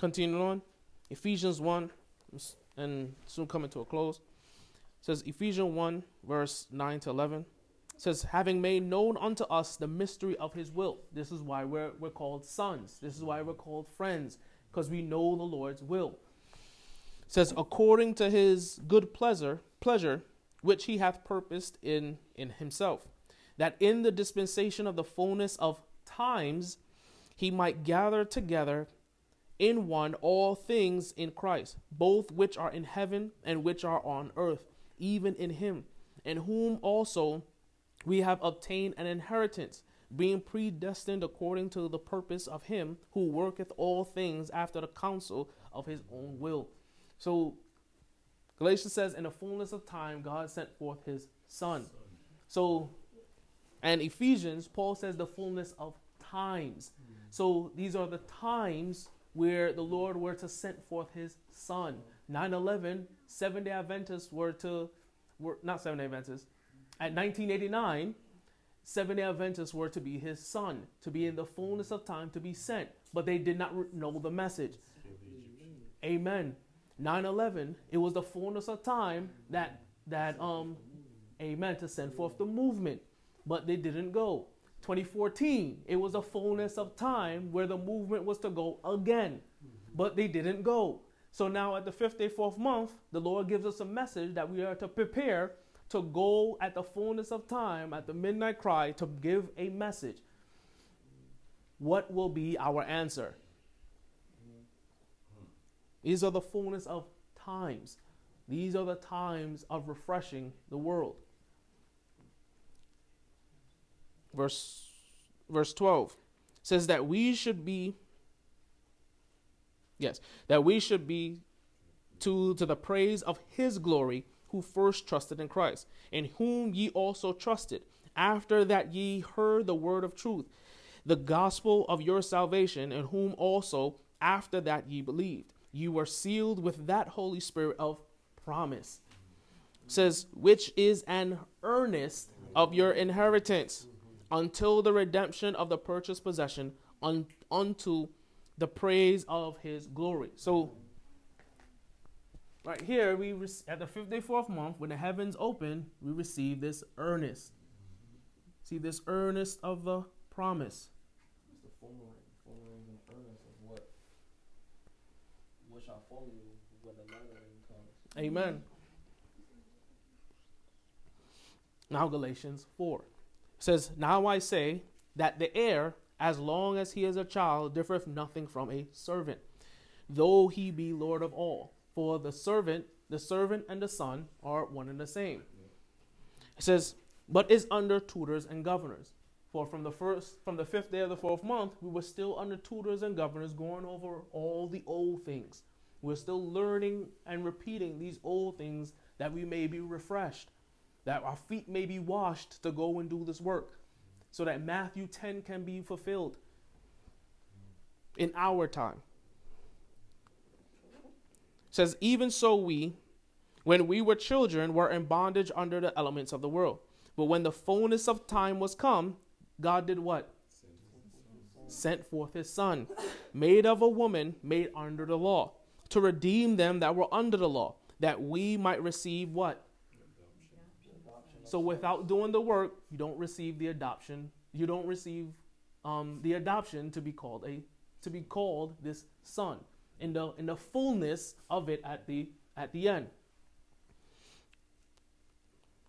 Continuing on, Ephesians one, and soon coming to a close. It says Ephesians one verse nine to eleven says, having made known unto us the mystery of his will. This is why we're, we're called sons. This is why we're called friends, because we know the Lord's will. It says, according to his good pleasure, pleasure, which he hath purposed in, in himself, that in the dispensation of the fullness of times he might gather together in one all things in Christ, both which are in heaven and which are on earth, even in him, in whom also we have obtained an inheritance, being predestined according to the purpose of him who worketh all things after the counsel of his own will. So Galatians says, in the fullness of time, God sent forth his son. So, and Ephesians, Paul says the fullness of times. So these are the times where the Lord were to send forth his son. 9 11, Seven day Adventists were to, were not Seven day Adventists, at 1989, Seven Adventists were to be his son, to be in the fullness of time, to be sent, but they did not know the message. Amen. 9 11, it was the fullness of time that, that, um, amen, to send forth the movement, but they didn't go. 2014, it was a fullness of time where the movement was to go again, but they didn't go. So now at the fifth day, fourth month, the Lord gives us a message that we are to prepare to go at the fullness of time, at the midnight cry, to give a message. What will be our answer? These are the fullness of times. These are the times of refreshing the world. Verse, verse 12 says that we should be, yes, that we should be to, to the praise of his glory who first trusted in Christ, in whom ye also trusted, after that ye heard the word of truth, the gospel of your salvation, in whom also after that ye believed. You were sealed with that Holy Spirit of promise. It says, which is an earnest of your inheritance until the redemption of the purchased possession un- unto the praise of his glory. So Right here, we at the fifth day, fourth month, when the heavens open, we receive this earnest. See this earnest of the promise.
It's the formulating, formulating and earnest of what, what shall follow you when the latter rain comes.
Amen. Now Galatians 4 it says, Now I say that the heir, as long as he is a child, differeth nothing from a servant, though he be Lord of all. For the servant, the servant and the son are one and the same. It says, but is under tutors and governors. For from the first, from the fifth day of the fourth month, we were still under tutors and governors, going over all the old things. We're still learning and repeating these old things that we may be refreshed, that our feet may be washed to go and do this work, so that Matthew 10 can be fulfilled in our time. Says, Even so, we, when we were children, were in bondage under the elements of the world. But when the fullness of time was come, God did what? sent forth his son, made of a woman, made under the law, to redeem them that were under the law, that we might receive what? So without doing the work, you don't receive the adoption. You don't receive um, the adoption to be called a to be called this son in the in the fullness of it at the at the end.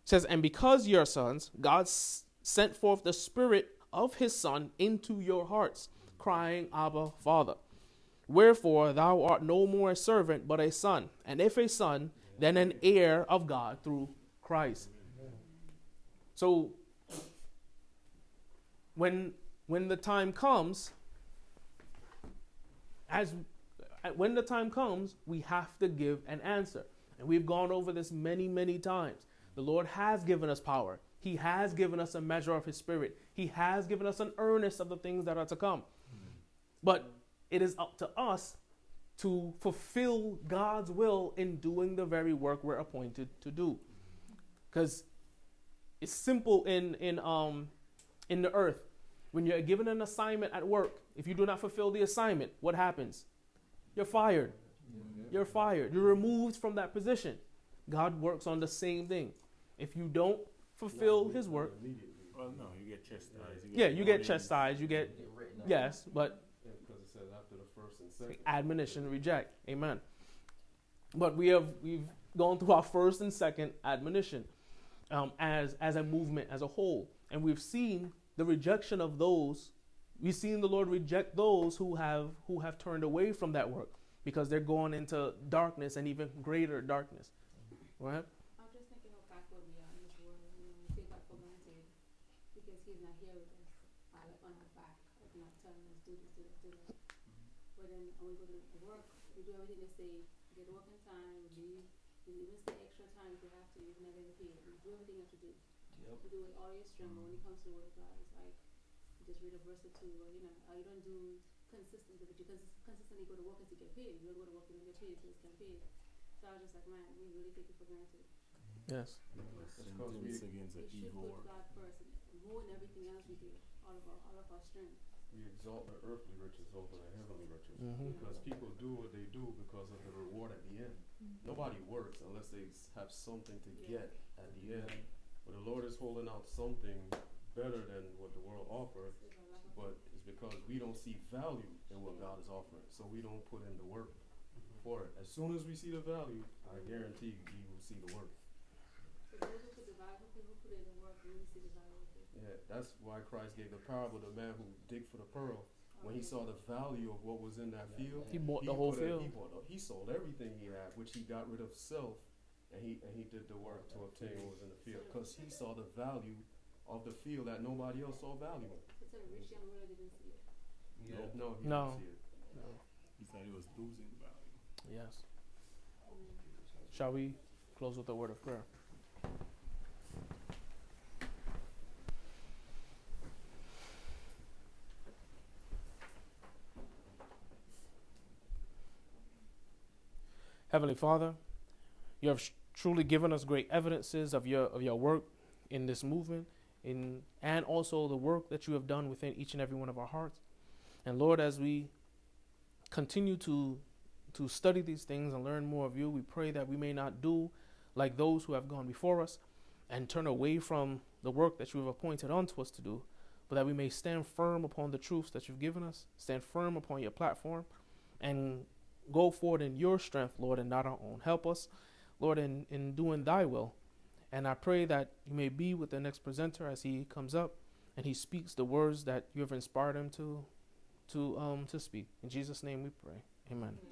It says, and because ye are sons, God s- sent forth the Spirit of His Son into your hearts, crying, Abba, Father. Wherefore thou art no more a servant, but a son, and if a son, then an heir of God through Christ. So when when the time comes, as when the time comes, we have to give an answer. And we've gone over this many, many times. The Lord has given us power. He has given us a measure of His Spirit. He has given us an earnest of the things that are to come. But it is up to us to fulfill God's will in doing the very work we're appointed to do. Because it's simple in in um in the earth. When you're given an assignment at work, if you do not fulfill the assignment, what happens? You're fired. You're fired. You're removed from that position. God works on the same thing. If you don't fulfill his work,
Immediately.
Well, no, you get chastised.
yeah, you get chastised, you get
Get
yes, but
Yeah, because it says after the first and second.
admonition reject. Amen. But we have we've gone through our first and second admonition um, as as a movement as a whole, and we've seen the rejection of those. We've seen the Lord reject those who have who have turned away from that work because they're going into darkness and even greater darkness. Right?
I'm just thinking of back where we are in this world, you know, we take God for granted because He's not here with us, like on our back, not telling us do this, do this, do that. But then when we go to work, we do everything they say, get to time, leave, even stay extra time if we have to, even though they're paid. We do you have to do.
Yep.
We do it all your strength, but when it comes to the word of God, it's like you just read a verse or two, or you know, uh, you don't do consistently, but you cons- consistently go to work until you get paid. You don't go to work, you get paid until you get paid. So I was just like, man, we really take it for granted.
Yes.
Sentence against an
We should
evil
put
work.
God first, and more than everything else we do, all of our, all of our strength.
We exalt the earthly riches over the heavenly riches.
hmm
Because people do what they do because of the reward at the end. Nobody works unless they have something to
Yeah.
get at the end. But the Lord is holding out something better than what the world offers,
It's a lot of-
but it's because we don't see value in what God is offering. So we don't put in the work for it. As soon as we see the value, I guarantee you, we will see the work.
So those who put the value, people who put in the work, really see the value of it.
Yeah, that's why Christ gave the parable of the man who digged for the pearl. When he saw the value of what was in that field,
He bought
he
the whole
put a-
field.
he, bought the- he sold everything he had, which he got rid of self, and he and he did the work to obtain what was in the field, because he saw the value of the field that nobody else saw value in.
So the rich young ruler didn't see it.
Yeah.
No, he
No.
didn't see it.
He said he was losing value.
Yes. Shall we close with a word of prayer? Heavenly Father, you have sh- truly given us great evidences of your of your work in this movement, in and also the work that you have done within each and every one of our hearts. And Lord, as we continue to to study these things and learn more of you, we pray that we may not do like those who have gone before us and turn away from the work that you have appointed unto us to do, but that we may stand firm upon the truths that you've given us, stand firm upon your platform, and go forward in your strength, Lord, and not our own. Help us, Lord, in, in doing thy will. And I pray that you may be with the next presenter as he comes up and he speaks the words that you have inspired him to to um to speak. In Jesus' name we pray. Amen.
Amen.